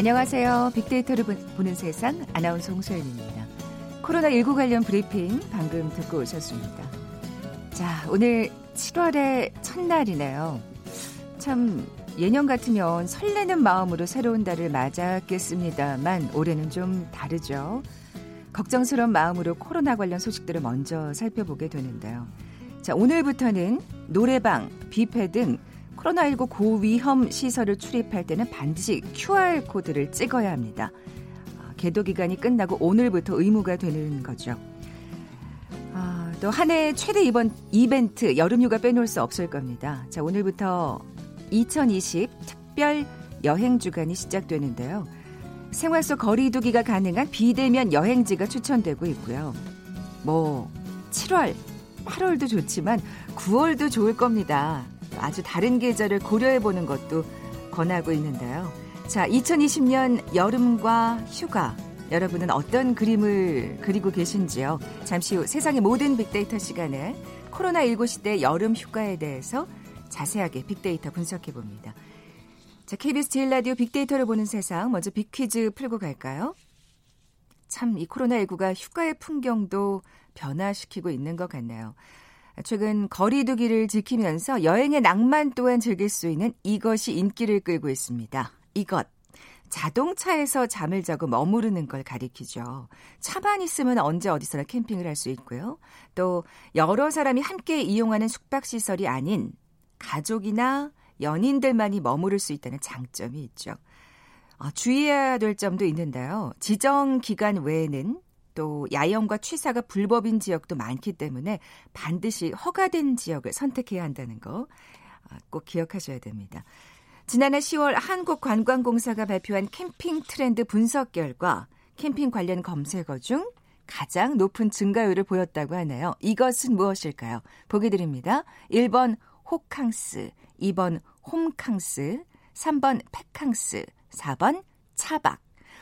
안녕하세요. 빅데이터를 보는 세상 아나운서 홍소연입니다. 코로나19 관련 브리핑 방금 듣고 오셨습니다. 자, 오늘 7월의 첫날이네요. 참 예년 같으면 설레는 마음으로 새로운 달을 맞았겠습니다만 올해는 좀 다르죠. 걱정스러운 마음으로 코로나 관련 소식들을 먼저 살펴보게 되는데요. 자, 오늘부터는 노래방, 뷔페 등 코로나19 고위험 시설을 출입할 때는 반드시 QR코드를 찍어야 합니다. 아, 개도 기간이 끝나고 오늘부터 의무가 되는 거죠. 아, 또 한해 최대 이번 이벤트 여름휴가 빼놓을 수 없을 겁니다. 자, 오늘부터 2020 특별 여행 주간이 시작되는데요. 생활 속 거리두기가 가능한 비대면 여행지가 추천되고 있고요. 뭐 7월, 8월도 좋지만 9월도 좋을 겁니다. 아주 다른 계절을 고려해 보는 것도 권하고 있는데요. 자, 2020년 여름과 휴가. 여러분은 어떤 그림을 그리고 계신지요? 잠시 후 세상의 모든 빅데이터 시간에 코로나19 시대 여름 휴가에 대해서 자세하게 빅데이터 분석해 봅니다. 자, KBS 제일 라디오 빅데이터를 보는 세상 먼저 빅퀴즈 풀고 갈까요? 참 이 코로나19가 휴가의 풍경도 변화시키고 있는 것 같네요. 최근 거리두기를 지키면서 여행의 낭만 또한 즐길 수 있는 이것이 인기를 끌고 있습니다. 이것. 자동차에서 잠을 자고 머무르는 걸 가리키죠. 차만 있으면 언제 어디서나 캠핑을 할 수 있고요. 또 여러 사람이 함께 이용하는 숙박시설이 아닌 가족이나 연인들만이 머무를 수 있다는 장점이 있죠. 어, 주의해야 될 점도 있는데요. 지정 기간 외에는 또 야영과 취사가 불법인 지역도 많기 때문에 반드시 허가된 지역을 선택해야 한다는 거꼭 아, 기억하셔야 됩니다. 지난해 10월 한국관광공사가 발표한 캠핑 트렌드 분석 결과 캠핑 관련 검색어 중 가장 높은 증가율을 보였다고 하네요. 이것은 무엇일까요? 보기 드립니다. 1번 호캉스, 2번 홈캉스, 3번 팩캉스, 4번 차박.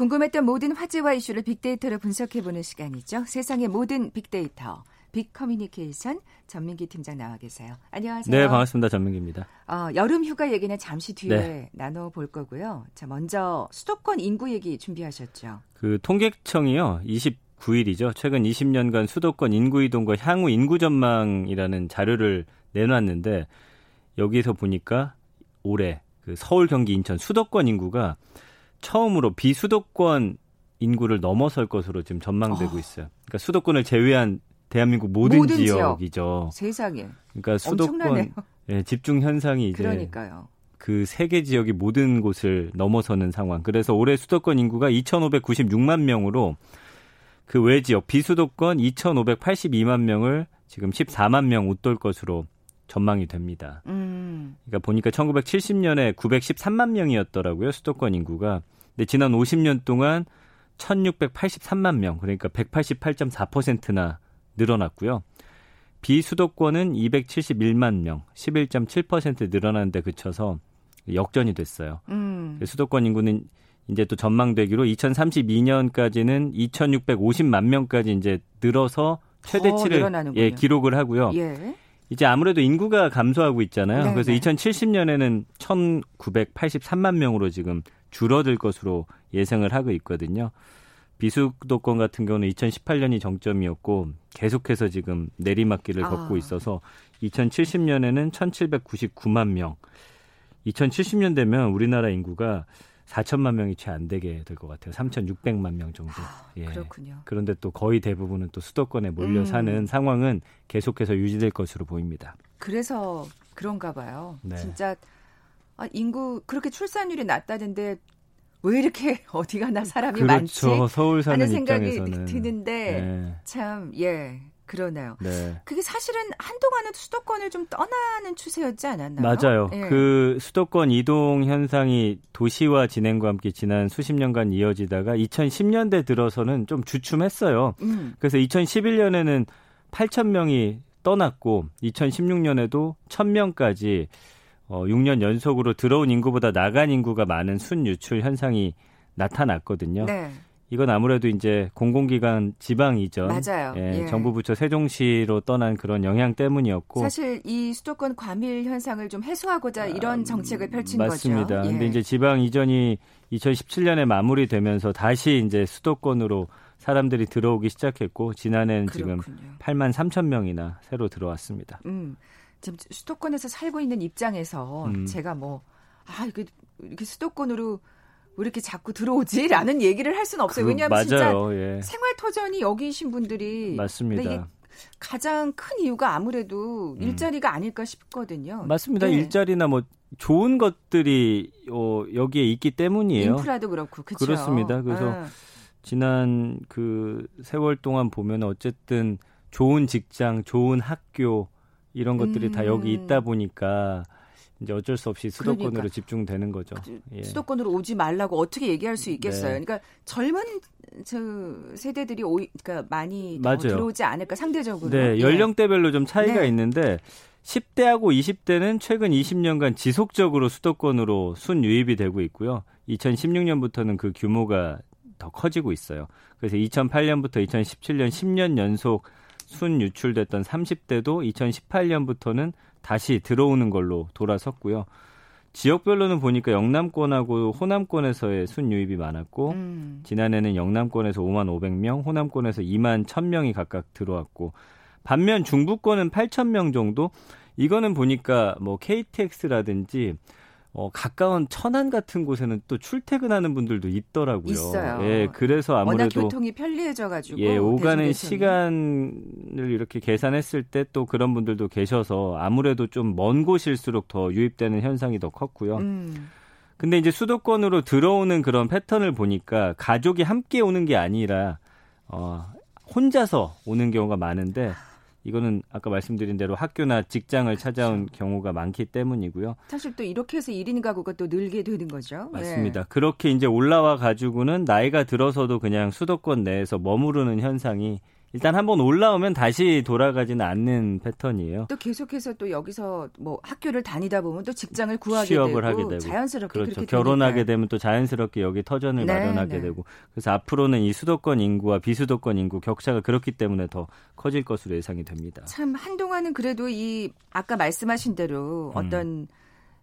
궁금했던 모든 화제와 이슈를 빅데이터로 분석해보는 시간이죠. 세상의 모든 빅데이터. 빅 커뮤니케이션 전민기 팀장 나와 계세요. 안녕하세요. 네, 반갑습니다. 전민기입니다. 어, 여름 휴가 얘기는 잠시 뒤에 네. 나눠 볼 거고요. 자, 먼저 수도권 인구 얘기 준비하셨죠. 그 통계청이요. 29일이죠. 최근 20년간 수도권 인구 이동과 향후 인구 전망이라는 자료를 내놨는데 여기서 보니까 올해 그 서울, 경기, 인천 수도권 인구가 처음으로 비수도권 인구를 넘어설 것으로 지금 전망되고 어. 있어요. 그러니까 수도권을 제외한 대한민국 모든, 모든 지역이죠. 지역. 세상에. 그러니까 수도권 예, 집중 현상이 이제 그러니까요. 그 세 개 지역이 모든 곳을 넘어서는 상황. 그래서 올해 수도권 인구가 2,596만 명으로 그 외 지역 비수도권 2,582만 명을 지금 14만 명 웃돌 것으로 전망이 됩니다. 음. 그러니까 보니까 1970년에 913만 명이었더라고요 수도권 인구가. 근데 지난 50년 동안 1,683만 명, 그러니까 188.4%나 늘어났고요. 비수도권은 271만 명, 11.7% 늘어났는데 그쳐서 역전이 됐어요. 음. 수도권 인구는 이제 또 전망되기로 2032년까지는 2,650만 명까지 이제 늘어서 최대치를 예, 기록을 하고요. 예. 이제 아무래도 인구가 감소하고 있잖아요. 네네. 그래서 2070년에는 1,983만 명으로 지금 줄어들 것으로 예상을 하고 있거든요. 비수도권 같은 경우는 2018년이 정점이었고 계속해서 지금 내리막길을 아. 걷고 있어서 2070년에는 1,799만 명. 2070년 되면 우리나라 인구가 4천만 명이 채 안 되게 될 것 같아요. 3,600만 명 정도. 아, 예. 그렇군요. 그런데 또 거의 대부분은 또 수도권에 몰려 음. 사는 상황은 계속해서 유지될 것으로 보입니다. 그래서 그런가 봐요. 네. 진짜 아, 인구 그렇게 출산율이 낮다는데 왜 이렇게 어디 가나 사람이 그렇죠. 많지? 서울 사는 하는 생각이 입장에서는. 드는데 네. 참 예. 그러네요. 네. 그게 사실은 한동안은 수도권을 좀 떠나는 추세였지 않았나요? 맞아요. 예. 그 수도권 이동 현상이 도시화 진행과 함께 지난 수십 년간 이어지다가 2010년대 들어서는 좀 주춤했어요. 음. 그래서 2011년에는 8천 명이 떠났고 2016년에도 1,000명까지 어 6년 연속으로 들어온 인구보다 나간 인구가 많은 순유출 현상이 나타났거든요. 네. 이건 아무래도 이제 공공기관 지방 이전, 맞아요. 예, 예. 정부 부처 세종시로 떠난 그런 영향 때문이었고 사실 이 수도권 과밀 현상을 좀 해소하고자 이런 정책을 펼친 아, 맞습니다. 거죠. 예. 근데 이제 지방 이전이 2017년에 마무리되면서 다시 이제 수도권으로 사람들이 들어오기 시작했고 지난해는 지금 그렇군요. 8만 3천 명이나 새로 들어왔습니다. 음, 지금 수도권에서 살고 있는 입장에서 음. 제가 뭐, 아, 이게, 이렇게 수도권으로 왜 이렇게 자꾸 들어오지? 라는 얘기를 할 수는 없어요. 그- 왜냐하면 진짜 맞아요. 예. 생활터전이 여기신 분들이. 맞습니다. 가장 큰 이유가 아무래도 음. 일자리가 아닐까 싶거든요. 맞습니다. 예. 일자리나 뭐 좋은 것들이 어, 여기에 있기 때문이에요. 인프라도 그렇고, 그렇죠. 그렇습니다. 그래서 지난 그 세월 동안 보면 어쨌든 좋은 직장, 좋은 학교 이런 것들이 다 여기 음. 있다 보니까 이제 어쩔 수 없이 수도권으로 그러니까. 집중되는 거죠. 예. 수도권으로 오지 말라고 어떻게 얘기할 수 있겠어요. 네. 그러니까 젊은 저 세대들이 오, 그러니까 많이. 들어오지 않을까 상대적으로. 네, 예. 연령대별로 좀 차이가 네. 있는데 10대하고 20대는 최근 20년간 지속적으로 수도권으로 순유입이 되고 있고요. 2016년부터는 그 규모가 더 커지고 있어요. 그래서 2008년부터 2017년 10년 연속 순 유출됐던 30대도 2018년부터는 다시 들어오는 걸로 돌아섰고요. 지역별로는 보니까 영남권하고 호남권에서의 순유입이 많았고 음. 지난해는 영남권에서 5만 500명, 호남권에서 2만 1000명이 각각 들어왔고 반면 중부권은 8,000명 정도. 이거는 보니까 뭐 KTX라든지 어, 가까운 천안 같은 곳에는 또 출퇴근하는 분들도 있더라고요. 있어요. 예, 그래서 워낙 아무래도 교통이 편리해져가지고 예, 오가는 대중교통이. 시간을 이렇게 계산했을 때 또 그런 분들도 계셔서 아무래도 좀 먼 곳일수록 더 유입되는 현상이 더 컸고요. 음. 근데 이제 수도권으로 들어오는 그런 패턴을 보니까 가족이 함께 오는 게 아니라 어 혼자서 오는 경우가 많은데 이거는 아까 말씀드린 대로 학교나 직장을 찾아온 그렇죠. 경우가 많기 때문이고요. 사실 또 이렇게 해서 1인 가구가 또 늘게 되는 거죠. 맞습니다. 그렇게 이제 올라와 가지고는 나이가 들어서도 그냥 수도권 내에서 머무르는 현상이 일단 한번 올라오면 다시 돌아가지는 않는 패턴이에요. 또 계속해서 또 여기서 뭐 학교를 다니다 보면 또 직장을 구하게 취업을 되고, 하게 되고. 자연스럽게 그렇죠. 결혼하게. 되면 또 자연스럽게 여기 터전을 네, 마련하게 네. 되고 그래서 앞으로는 이 수도권 인구와 비수도권 인구 격차가 그렇기 때문에 더 커질 것으로 예상이 됩니다. 참 한동안은 그래도 이 아까 말씀하신 대로 음. 어떤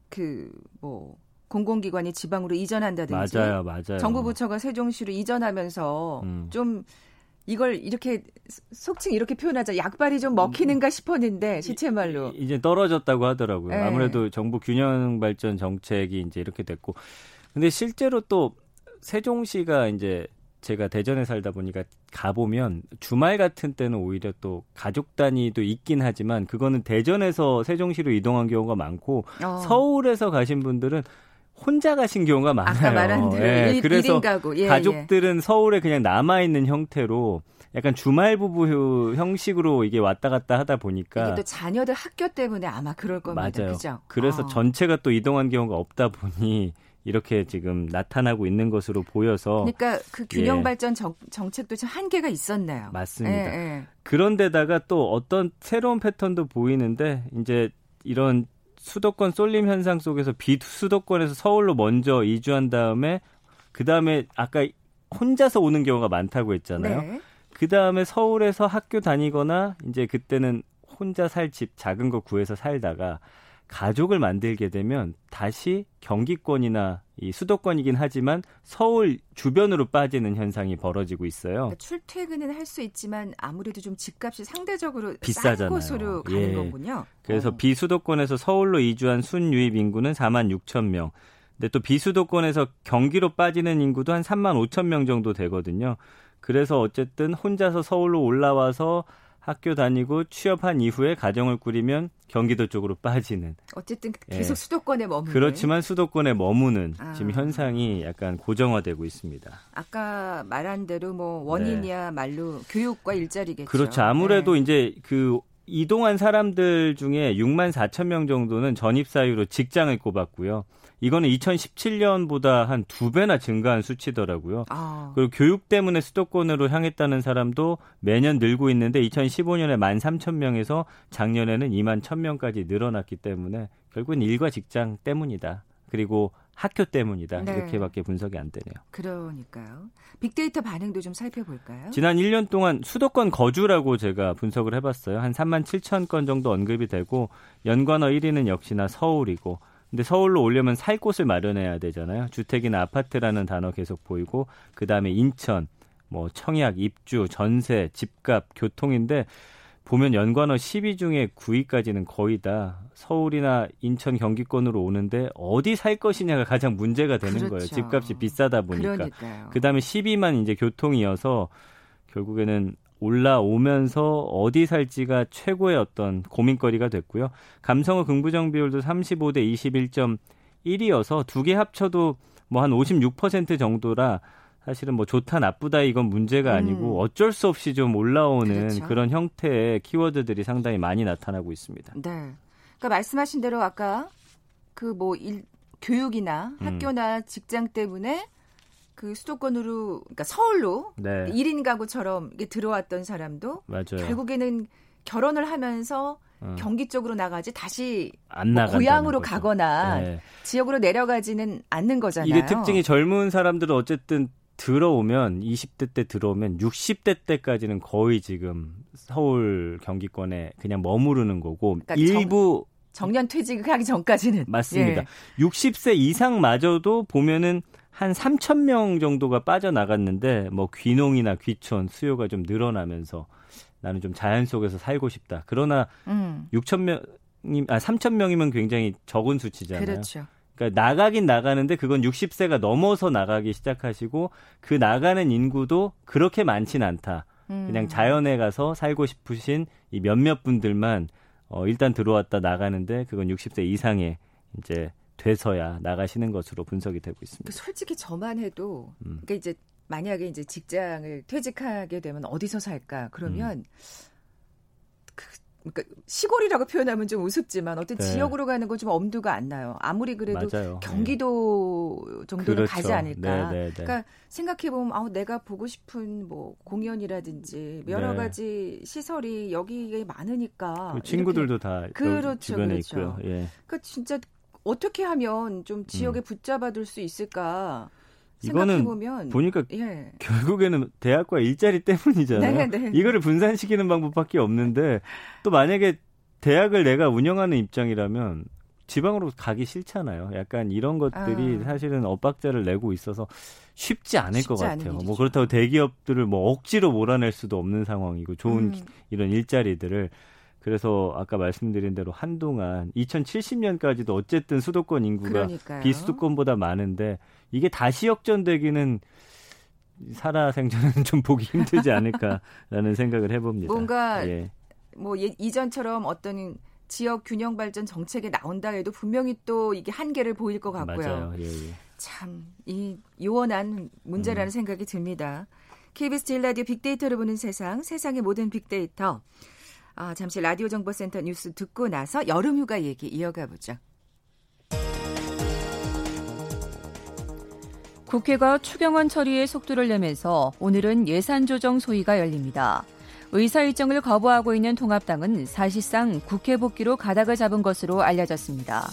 그뭐 공공기관이 지방으로 이전한다든지 맞아요, 맞아요. 정부 부처가 세종시로 이전하면서 음. 좀 이걸 이렇게 속칭 이렇게 표현하자 약발이 좀 먹히는가 싶었는데 시체 말로 이- 이제 떨어졌다고 하더라고요. 네. 아무래도 정부 균형 발전 정책이 이제 이렇게 됐고, 근데 실제로 또 세종시가 이제 제가 대전에 살다 보니까 가보면 주말 같은 때는 오히려 또 가족 단위도 있긴 하지만 그거는 대전에서 세종시로 이동한 경우가 많고 어. 서울에서 가신 분들은 혼자 가신 경우가 많아요. 아까 말한 대로 예, 일, 그래서 인 가구 예, 예. 가족들은 서울에 그냥 남아 있는 형태로 약간 주말 부부 형식으로 이게 왔다 갔다 하다 보니까 또 자녀들 학교 때문에 아마 그럴 겁니다. 맞아요. 그죠? 그래서 어. 전체가 또 이동한 경우가 없다 보니 이렇게 지금 나타나고 있는 것으로 보여서 그러니까 그 균형 예. 발전 정, 정책도 참 한계가 있었네요. 맞습니다. 예, 예. 그런데다가 또 어떤 새로운 패턴도 보이는데 이제 이런 수도권 쏠림 현상 속에서 비수도권에서 서울로 먼저 이주한 다음에 그 다음에 아까 혼자서 오는 경우가 많다고 했잖아요. 네. 그 다음에 서울에서 학교 다니거나 이제 그때는 혼자 살 집 작은 거 구해서 살다가 가족을 만들게 되면 다시 경기권이나 이 수도권이긴 하지만 서울 주변으로 빠지는 현상이 벌어지고 있어요. 그러니까 출퇴근은 할 수 있지만 아무래도 좀 집값이 상대적으로 싼 비싸잖아요. 곳으로 가는 예. 거군요. 그래서 어. 비수도권에서 서울로 이주한 순유입 인구는 4만 6천 명. 근데 또 비수도권에서 경기로 빠지는 인구도 한 3만 5천 명 정도 되거든요. 그래서 어쨌든 혼자서 서울로 올라와서 학교 다니고 취업한 이후에 가정을 꾸리면 경기도 쪽으로 빠지는. 어쨌든 계속 예. 수도권에 머무는. 그렇지만 수도권에 머무는 아. 지금 현상이 약간 고정화되고 있습니다. 아까 말한 대로 뭐 원인이야말로 네. 교육과 일자리겠죠. 그렇죠. 아무래도 네. 이제 그 이동한 사람들 중에 6만 4천 명 정도는 전입 사유로 직장을 꼽았고요. 이거는 2017년보다 한 두 배나 증가한 수치더라고요. 아. 그리고 교육 때문에 수도권으로 향했다는 사람도 매년 늘고 있는데 2015년에 1만 3천 명에서 작년에는 2만 1천 명까지 늘어났기 때문에 결국은 일과 직장 때문이다. 그리고 학교 때문이다. 네. 이렇게밖에 분석이 안 되네요. 그러니까요. 빅데이터 반응도 좀 살펴볼까요? 지난 1년 동안 수도권 거주라고 제가 분석을 해봤어요. 한 3만 7천 건 정도 언급이 되고 연관어 1위는 역시나 서울이고 근데 서울로 오려면 살 곳을 마련해야 되잖아요. 주택이나 아파트라는 단어 계속 보이고 그다음에 인천, 뭐 청약, 입주, 전세, 집값, 교통인데 보면 연관어 10위 중에 9위까지는 거의 다 서울이나 인천 경기권으로 오는데 어디 살 것이냐가 가장 문제가 되는 그렇죠. 거예요. 집값이 비싸다 보니까. 그 다음에 10위만 이제 교통이어서 결국에는 올라오면서 어디 살지가 최고의 어떤 고민거리가 됐고요. 감성어 긍부정 비율도 35대 21.1이어서 두 개 합쳐도 뭐 한 56% 정도라 사실은 뭐 좋다 나쁘다 이건 문제가 아니고 음. 어쩔 수 없이 좀 올라오는 그렇죠. 그런 형태의 키워드들이 상당히 많이 나타나고 있습니다. 네. 그러니까 말씀하신 대로 아까 그뭐 교육이나 음. 학교나 음. 직장 때문에 그 수도권으로 그러니까 서울로 네. 1인 가구처럼 들어왔던 사람도 맞아요. 결국에는 결혼을 하면서 어. 경기 쪽으로 나가지 다시 뭐 고향으로 거죠. 가거나 네. 지역으로 내려가지는 않는 거잖아요. 이게 특징이 젊은 사람들은 어쨌든 들어오면 20대 때 들어오면 60대 때까지는 거의 지금 서울 경기권에 그냥 머무르는 거고 그러니까 일부 정, 년 퇴직하기 전까지는 맞습니다. 예. 60세 이상마저도 보면은 한 3천 명 정도가 빠져나갔는데 뭐 귀농이나 귀촌 수요가 좀 늘어나면서 나는 좀 자연 속에서 살고 싶다. 그러나 음. 6천 명이 아 3천 명이면 굉장히 적은 수치잖아요. 그렇죠. 그러니까 나가긴 나가는데 그건 60세가 넘어서 나가기 시작하시고 그 나가는 인구도 그렇게 많진 않다. 음. 그냥 자연에 가서 살고 싶으신 이 몇몇 분들만 어 일단 들어왔다 나가는데 그건 60세 이상의 이제 돼서야 나가시는 것으로 분석이 되고 있습니다. 솔직히 저만 해도 음. 그러니까 이제 만약에 이제 직장을 퇴직하게 되면 어디서 살까? 그러면 음. 그, 그러니까 시골이라고 표현하면 좀 우습지만 어떤 네. 지역으로 가는 건좀 엄두가 안 나요. 아무리 그래도 맞아요. 경기도 네. 정도는 그렇죠. 가지 않을까. 네, 네, 네. 그러니까 생각해 보면 아 내가 보고 싶은 뭐 공연이라든지 여러 네. 가지 시설이 여기에 많으니까 그 친구들도 다 그렇죠, 주변에 그렇죠. 있고요. 예. 그러니까 진짜 어떻게 하면 좀 지역에 음. 붙잡아둘 수 있을까? 이거는 보면 보니까 예. 결국에는 대학과 일자리 때문이잖아요. 네, 네. 이거를 분산시키는 방법밖에 없는데 또 만약에 대학을 내가 운영하는 입장이라면 지방으로 가기 싫잖아요. 약간 이런 것들이 아. 사실은 엇박자를 내고 있어서 쉽지 않을 쉽지 것 같아요. 뭐 그렇다고 대기업들을 뭐 억지로 몰아낼 수도 없는 상황이고 좋은 음. 이런 일자리들을 그래서 아까 말씀드린 대로 한동안 2070년까지도 어쨌든 수도권 인구가 그러니까요. 비수도권보다 많은데 이게 다시 역전되기는 살아 생전은 좀 보기 힘들지 않을까라는 생각을 해봅니다. 뭔가 예. 뭐 예, 이전처럼 어떤 지역 균형 발전 정책에 나온다 해도 분명히 또 이게 한계를 보일 것 같고요. 예, 예. 참이 요원한 문제라는 음. 생각이 듭니다. KBS 제일 라디오 빅데이터를 보는 세상, 세상의 모든 빅데이터. 아, 잠시 라디오 정보센터 뉴스 듣고 나서 여름휴가 얘기 이어가 보죠. 국회가 추경안 처리에 속도를 내면서 오늘은 예산 조정 소위가 열립니다. 의사 일정을 거부하고 있는 통합당은 사실상 국회 복귀로 가닥을 잡은 것으로 알려졌습니다.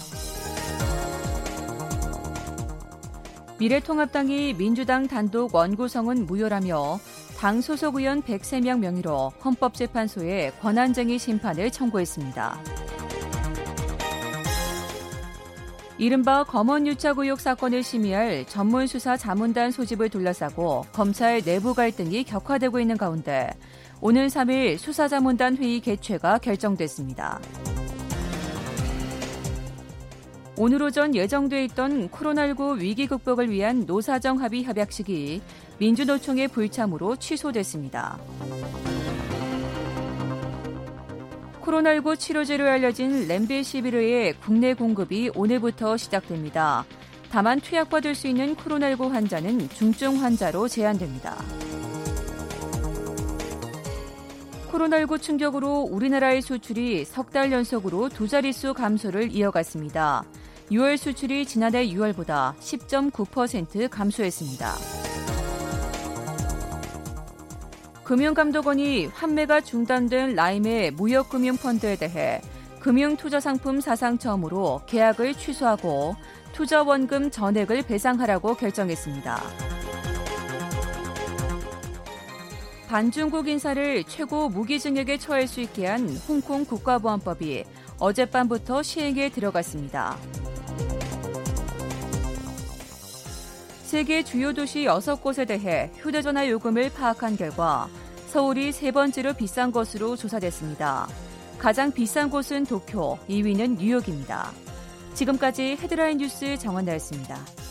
미래통합당이 민주당 단독 원구성은 무효라며 당 소속 의원 103명 명의로 헌법재판소에 권한쟁의 심판을 청구했습니다. 이른바 검언 유착 의혹 사건을 심의할 전문수사 자문단 소집을 둘러싸고 검찰 내부 갈등이 격화되고 있는 가운데 오늘 3일 수사자문단 회의 개최가 결정됐습니다. 오늘 오전 예정돼 있던 코로나19 위기 극복을 위한 노사정 합의 협약식이 민주노총의 불참으로 취소됐습니다. 코로나19 치료제로 알려진 렘데시비르의 국내 공급이 오늘부터 시작됩니다. 다만 투약받을 수 있는 코로나19 환자는 중증 환자로 제한됩니다. 코로나19 충격으로 우리나라의 수출이 석 달 연속으로 두 자릿수 감소를 이어갔습니다. 6월 수출이 지난해 6월보다 10.9% 감소했습니다. 금융감독원이 환매가 중단된 라임의 무역금융펀드에 대해 금융투자상품 사상 처음으로 계약을 취소하고 투자원금 전액을 배상하라고 결정했습니다. 반중국 인사를 최고 무기징역에 처할 수 있게 한 홍콩 국가보안법이 어젯밤부터 시행에 들어갔습니다. 세계 주요 도시 6곳에 대해 휴대전화 요금을 파악한 결과 서울이 세 번째로 비싼 것으로 조사됐습니다. 가장 비싼 곳은 도쿄, 2위는 뉴욕입니다. 지금까지 헤드라인 뉴스 정원나였습니다.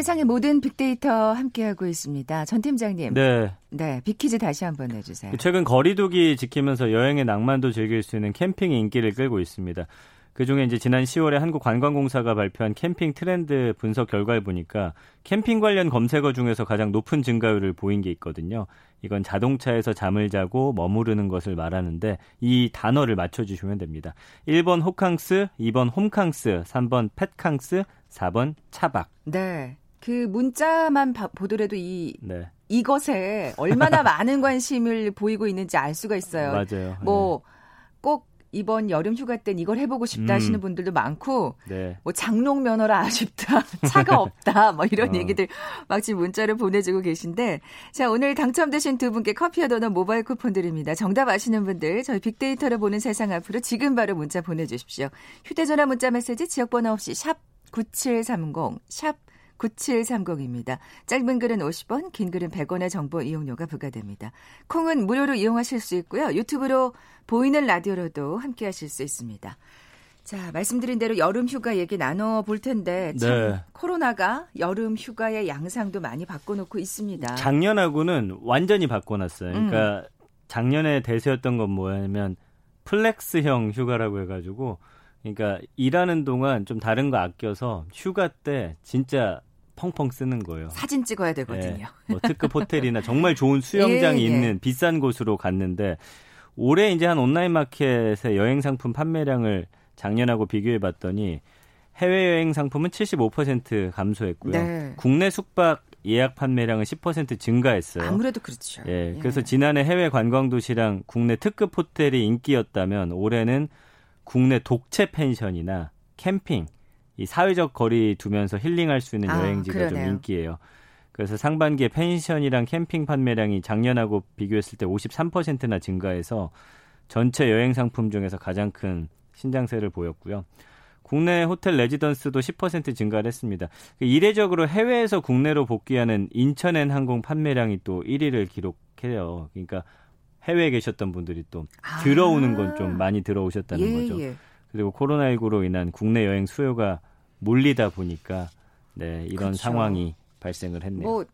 세상의 모든 빅데이터 함께하고 있습니다. 전 팀장님. 네. 네, 빅퀴즈 다시 한번 내주세요. 최근 거리두기 지키면서 여행의 낭만도 즐길 수 있는 캠핑이 인기를 끌고 있습니다. 그중에 이제 지난 10월에 한국관광공사가 발표한 캠핑 트렌드 분석 결과를 보니까 캠핑 관련 검색어 중에서 가장 높은 증가율을 보인 게 있거든요. 이건 자동차에서 잠을 자고 머무르는 것을 말하는데 이 단어를 맞춰주시면 됩니다. 1번 호캉스, 2번 홈캉스, 3번 펫캉스, 4번 차박. 네. 그 문자만 바, 보더라도 이 네. 이것에 얼마나 많은 관심을 보이고 있는지 알 수가 있어요. 맞아요. 뭐꼭 네. 이번 여름 휴가 땐 이걸 해보고 싶다 하시는 음. 분들도 많고, 네. 뭐 장롱 면허라 아쉽다, 차가 없다, 뭐 이런 어. 얘기들 막 지금 문자를 보내주고 계신데, 자 오늘 당첨되신 두 분께 커피와 도넛 모바일 쿠폰 드립니다. 정답 아시는 분들 저희 빅데이터를 보는 세상 앞으로 지금 바로 문자 보내주십시오. 휴대전화 문자 메시지 지역번호 없이 샵 #9730 샵 9730입니다. 짧은 글은 50원, 긴 글은 100원의 정보 이용료가 부과됩니다. 콩은 무료로 이용하실 수 있고요. 유튜브로 보이는 라디오로도 함께 하실 수 있습니다. 자, 말씀드린 대로 여름 휴가 얘기 나눠 볼 텐데 참 네. 코로나가 여름 휴가의 양상도 많이 바꿔 놓고 있습니다. 작년하고는 완전히 바꿔 놨어요. 그러니까 음. 작년에 대세였던 건 뭐냐면 flex형 휴가라고 해 가지고 그러니까 일하는 동안 좀 다른 거 아껴서 휴가 때 진짜 펑펑 쓰는 거예요. 사진 찍어야 되거든요. 네, 뭐 특급 호텔이나 정말 좋은 수영장이 예, 예. 있는 비싼 곳으로 갔는데 올해 이제 한 온라인 마켓의 여행 상품 판매량을 작년하고 비교해 봤더니 해외 여행 상품은 75% 감소했고요. 네. 국내 숙박 예약 판매량은 10% 증가했어요. 아무래도 그렇죠. 예, 그래서 예. 지난해 해외 관광 도시랑 국내 특급 호텔이 인기였다면 올해는 국내 독채 펜션이나 캠핑, 이 사회적 거리 두면서 힐링할 수 있는 아, 여행지가 그러네요. 좀 인기예요. 그래서 상반기에 펜션이랑 캠핑 판매량이 작년하고 비교했을 때 53%나 증가해서 전체 여행 상품 중에서 가장 큰 신장세를 보였고요. 국내 호텔 레지던스도 10% 증가를 했습니다. 이례적으로 해외에서 국내로 복귀하는 인천엔 항공 판매량이 또 1위를 기록해요. 그러니까 해외에 계셨던 분들이 또 아. 들어오는 건 좀 많이 들어오셨다는 예, 거죠. 예. 그리고 코로나19로 인한 국내 여행 수요가 몰리다 보니까 네, 이런 그렇죠. 상황이 발생을 했네요. 뭐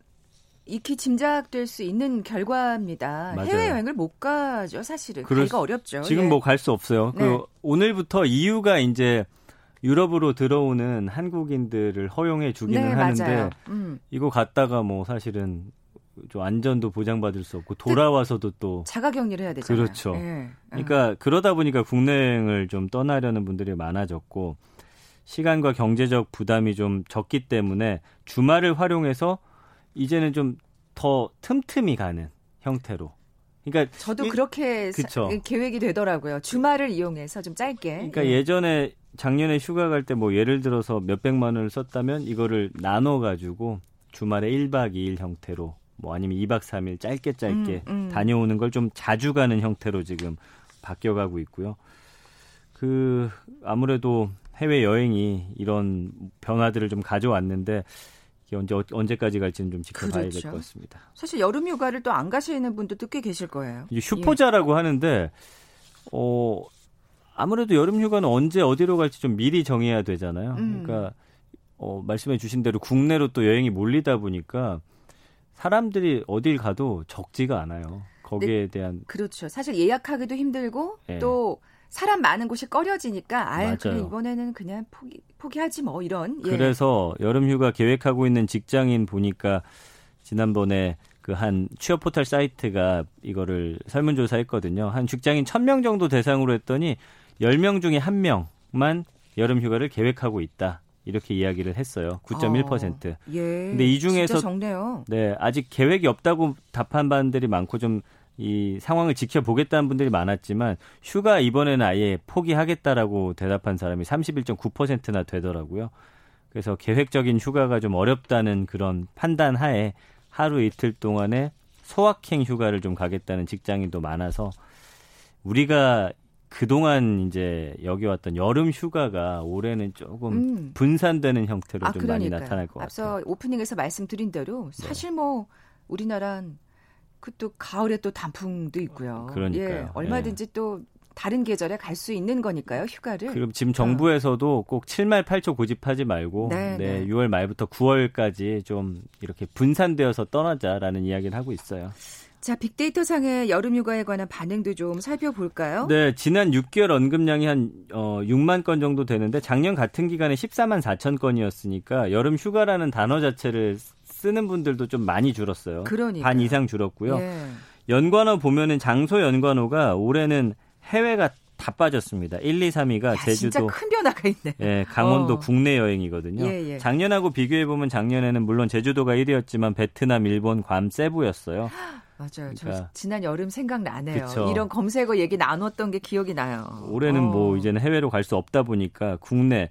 익히 짐작될 수 있는 결과입니다. 맞아요. 해외 여행을 못 가죠, 사실은. 가기가 어렵죠. 지금 예. 뭐갈 수 없어요. 그 네. 그 오늘부터 EU가 이제 유럽으로 들어오는 한국인들을 허용해 주기는 네, 하는데 음. 이거 갔다가 뭐 사실은 좀 안전도 보장받을 수 없고 돌아와서도 또 자가격리를 해야 되잖아요. 그렇죠. 네. 그러니까 그러다 보니까 국내 여행을 좀 떠나려는 분들이 많아졌고 시간과 경제적 부담이 좀 적기 때문에 주말을 활용해서 이제는 좀 더 틈틈이 가는 형태로. 그러니까 저도 이, 그렇게 사, 계획이 되더라고요. 주말을 이용해서 좀 짧게. 그러니까 예. 전에 작년에 휴가 갈 때 뭐 예를 들어서 몇백만 원을 썼다면 이거를 나눠 가지고 주말에 1박 2일 형태로 뭐 아니면 2박 3일 짧게 짧게 음, 음. 다녀오는 걸 좀 자주 가는 형태로 지금 바뀌어 가고 있고요. 그 아무래도 해외 여행이 이런 변화들을 좀 가져왔는데 이게 언제 언제까지 갈지는 좀 지켜봐야 그렇죠. 될것 같습니다. 사실 여름 휴가를 또 안 가시는 분들도 꽤 계실 거예요. 휴포자라고 예. 하는데 어 아무래도 여름 휴가는 언제 어디로 갈지 좀 미리 정해야 되잖아요. 음. 그러니까 어 말씀해 주신 대로 국내로 또 여행이 몰리다 보니까 사람들이 어딜 가도 적지가 않아요. 거기에 네, 대한 그렇죠. 사실 예약하기도 힘들고 네. 또 사람 많은 곳이 꺼려지니까 아예 그래 이번에는 그냥 포기 포기하지 뭐 이런. 예. 그래서 여름 휴가 계획하고 있는 직장인 보니까 지난번에 그 한 취업 포털 사이트가 이거를 설문조사 했거든요. 한 직장인 1000명 정도 대상으로 했더니 10명 중에 1명만 여름 휴가를 계획하고 있다. 이렇게 이야기를 했어요. 9.1%. 어, 예. 근데 이 중에서. 네, 아직 계획이 없다고 답한 분들이 많고 좀 이 상황을 지켜보겠다는 분들이 많았지만 휴가 이번에는 아예 포기하겠다라고 대답한 사람이 31.9%나 되더라고요. 그래서 계획적인 휴가가 좀 어렵다는 그런 판단 하에 하루 이틀 동안에 소확행 휴가를 좀 가겠다는 직장인도 많아서 우리가 그동안 이제 여기 왔던 여름 휴가가 올해는 조금 음. 분산되는 형태로 아, 좀 그러니까요. 많이 나타날 것 앞서 같아요. 앞서 오프닝에서 말씀드린 대로 네. 사실 네. 뭐 우리나라는 그 또 가을에 또 단풍도 있고요. 그러니까요. 예, 얼마든지 네. 또 다른 계절에 갈 수 있는 거니까요, 휴가를. 그럼 지금 정부에서도 어. 꼭 7말 8초 고집하지 말고 네, 네, 네. 6월 말부터 9월까지 좀 이렇게 분산되어서 떠나자라는 이야기를 하고 있어요. 자, 빅데이터 상의 여름 휴가에 관한 반응도 좀 살펴볼까요? 네, 지난 6개월 언급량이 한 어, 6만 건 정도 되는데 작년 같은 기간에 14만 4천 건이었으니까 여름 휴가라는 단어 자체를 쓰는 분들도 좀 많이 줄었어요. 그러니까. 반 이상 줄었고요. 예. 연관어 보면은 장소 연관어가 올해는 해외가 다 빠졌습니다. 1, 2, 3위가 야, 제주도. 진짜 큰 변화가 있네. 예, 강원도 어. 국내 여행이거든요. 예, 예. 작년하고 비교해 보면 작년에는 물론 제주도가 1위였지만 베트남, 일본, 괌, 세부였어요. 맞아요. 그러니까. 저 지난 여름 생각나네요. 그쵸. 이런 검색어 얘기 나눴던 게 기억이 나요. 올해는 뭐 어. 뭐 이제는 해외로 갈 수 없다 보니까 국내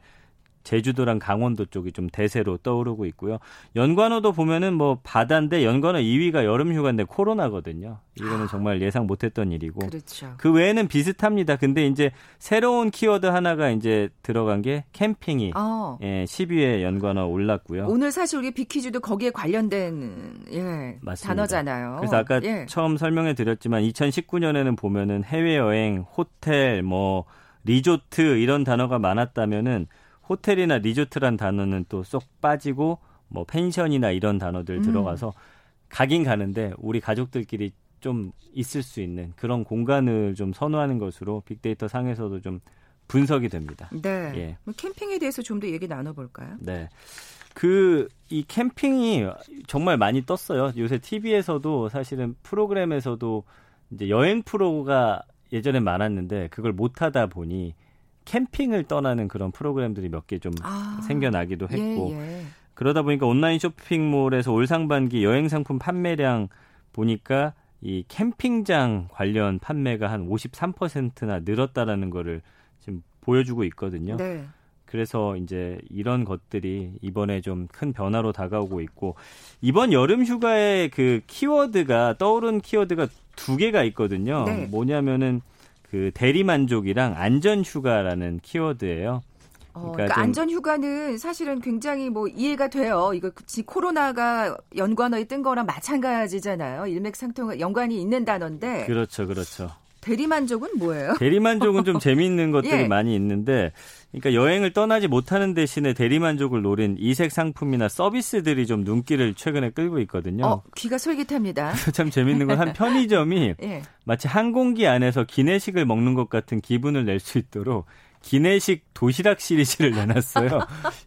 제주도랑 강원도 쪽이 좀 대세로 떠오르고 있고요. 연관어도 보면은 뭐 바다인데 연관어 2위가 여름 휴가인데 코로나거든요. 이거는 아. 정말 예상 못했던 일이고. 그렇죠. 그 외에는 비슷합니다. 근데 이제 새로운 키워드 하나가 이제 들어간 게 캠핑이 어. 예, 10위에 연관어 올랐고요. 오늘 사실 우리 비키즈도 거기에 관련된 예, 단어잖아요. 그래서 아까 예. 처음 설명해 드렸지만 2019년에는 보면은 해외 여행, 호텔, 뭐 리조트 이런 단어가 많았다면은 호텔이나 리조트란 단어는 또 쏙 빠지고 뭐 펜션이나 이런 단어들 음. 들어가서 가긴 가는데 우리 가족들끼리 좀 있을 수 있는 그런 공간을 좀 선호하는 것으로 빅데이터 상에서도 좀 분석이 됩니다. 네. 예. 캠핑에 대해서 좀 더 얘기 나눠볼까요? 네. 그, 이 캠핑이 정말 많이 떴어요. 요새 TV에서도 사실은 프로그램에서도 이제 여행 프로가 예전에 많았는데 그걸 못 하다 보니 캠핑을 떠나는 그런 프로그램들이 몇 개 좀 아, 생겨나기도 예, 했고 예, 예. 그러다 보니까 온라인 쇼핑몰에서 올 상반기 여행 상품 판매량 보니까 이 캠핑장 관련 판매가 한 53%나 늘었다라는 거를 지금 보여주고 있거든요. 네. 그래서 이제 이런 것들이 이번에 좀 큰 변화로 다가오고 있고 이번 여름 휴가의 그 키워드가 떠오른 키워드가 두 개가 있거든요. 네. 뭐냐면은 그 대리 만족이랑 안전 휴가라는 키워드예요. 어, 그러니까, 그러니까 안전 휴가는 사실은 굉장히 뭐 이해가 돼요. 이거 코로나가 연관어에 뜬 거랑 마찬가지잖아요. 일맥상통 연관이 있는 단어인데. 그렇죠, 그렇죠. 대리만족은 뭐예요? 대리만족은 좀 재미있는 것들이 예. 많이 있는데, 그러니까 여행을 떠나지 못하는 대신에 대리만족을 노린 이색 상품이나 서비스들이 좀 눈길을 최근에 끌고 있거든요. 어, 귀가 솔깃합니다. 참 재밌는 건 한 편의점이 예. 마치 항공기 안에서 기내식을 먹는 것 같은 기분을 낼 수 있도록 기내식 도시락 시리즈를 내놨어요.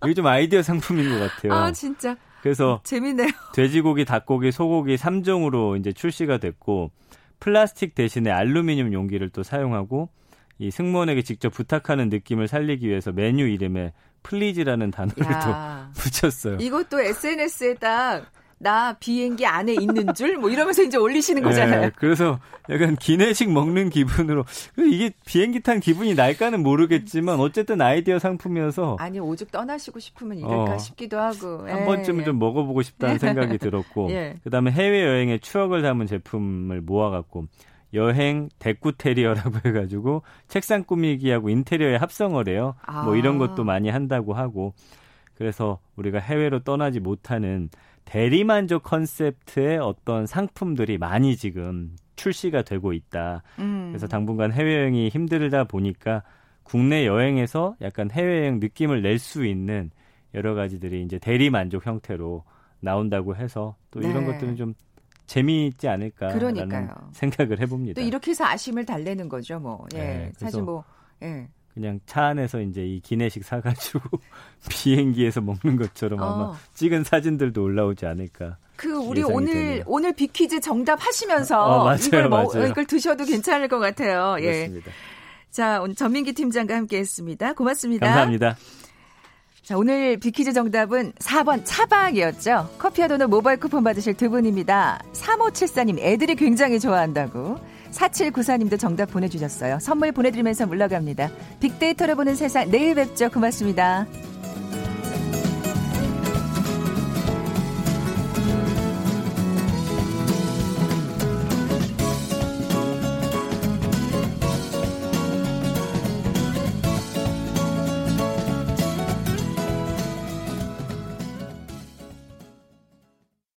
이게 좀 아이디어 상품인 것 같아요. 아, 진짜. 그래서 재밌네요. 돼지고기, 닭고기, 소고기 3종으로 이제 출시가 됐고 플라스틱 대신에 알루미늄 용기를 또 사용하고 이 승무원에게 직접 부탁하는 느낌을 살리기 위해서 메뉴 이름에 please라는 단어를 야, 또 붙였어요. 이것도 SNS에 딱 나 비행기 안에 있는 줄 뭐 이러면서 이제 올리시는 거잖아요. 네, 그래서 약간 기내식 먹는 기분으로 이게 비행기 탄 기분이 날까는 모르겠지만 어쨌든 아이디어 상품이어서 아니 오죽 떠나시고 싶으면 이럴까 어, 싶기도 하고 한 예, 번쯤은 예. 좀 먹어보고 싶다는 생각이 들었고 예. 그다음에 해외 여행의 추억을 담은 제품을 모아갖고 여행 데쿠 테리어라고 해가지고 책상 꾸미기하고 인테리어의 합성을 해요. 아. 뭐 이런 것도 많이 한다고 하고 그래서 우리가 해외로 떠나지 못하는 대리만족 컨셉트의 어떤 상품들이 많이 지금 출시가 되고 있다. 음. 그래서 당분간 해외여행이 힘들다 보니까 국내 여행에서 약간 해외여행 느낌을 낼 수 있는 여러 가지들이 이제 대리만족 형태로 나온다고 해서 또 네. 이런 것들은 좀 재미있지 않을까라는 그러니까요. 생각을 해봅니다. 또 이렇게 해서 아쉬움을 달래는 거죠, 뭐. 예, 네, 사실 뭐. 예. 그냥 차 안에서 이제 이 기내식 사가지고 비행기에서 먹는 것처럼 아마 어. 찍은 사진들도 올라오지 않을까. 그 우리 오늘 되네요. 오늘 비퀴즈 정답 하시면서 어, 맞아요, 이걸 먹 맞아요. 이걸 드셔도 괜찮을 것 같아요. 예. 그렇습니다. 자, 오늘 전민기 팀장과 함께했습니다. 고맙습니다. 감사합니다. 자, 오늘 비퀴즈 정답은 4번 차박이었죠. 커피와 도넛 모바일 쿠폰 받으실 두 분입니다. 3574님, 애들이 굉장히 좋아한다고. 4794님도 정답 보내주셨어요. 선물 보내드리면서 물러갑니다. 빅데이터를 보는 세상, 내일 뵙죠. 고맙습니다.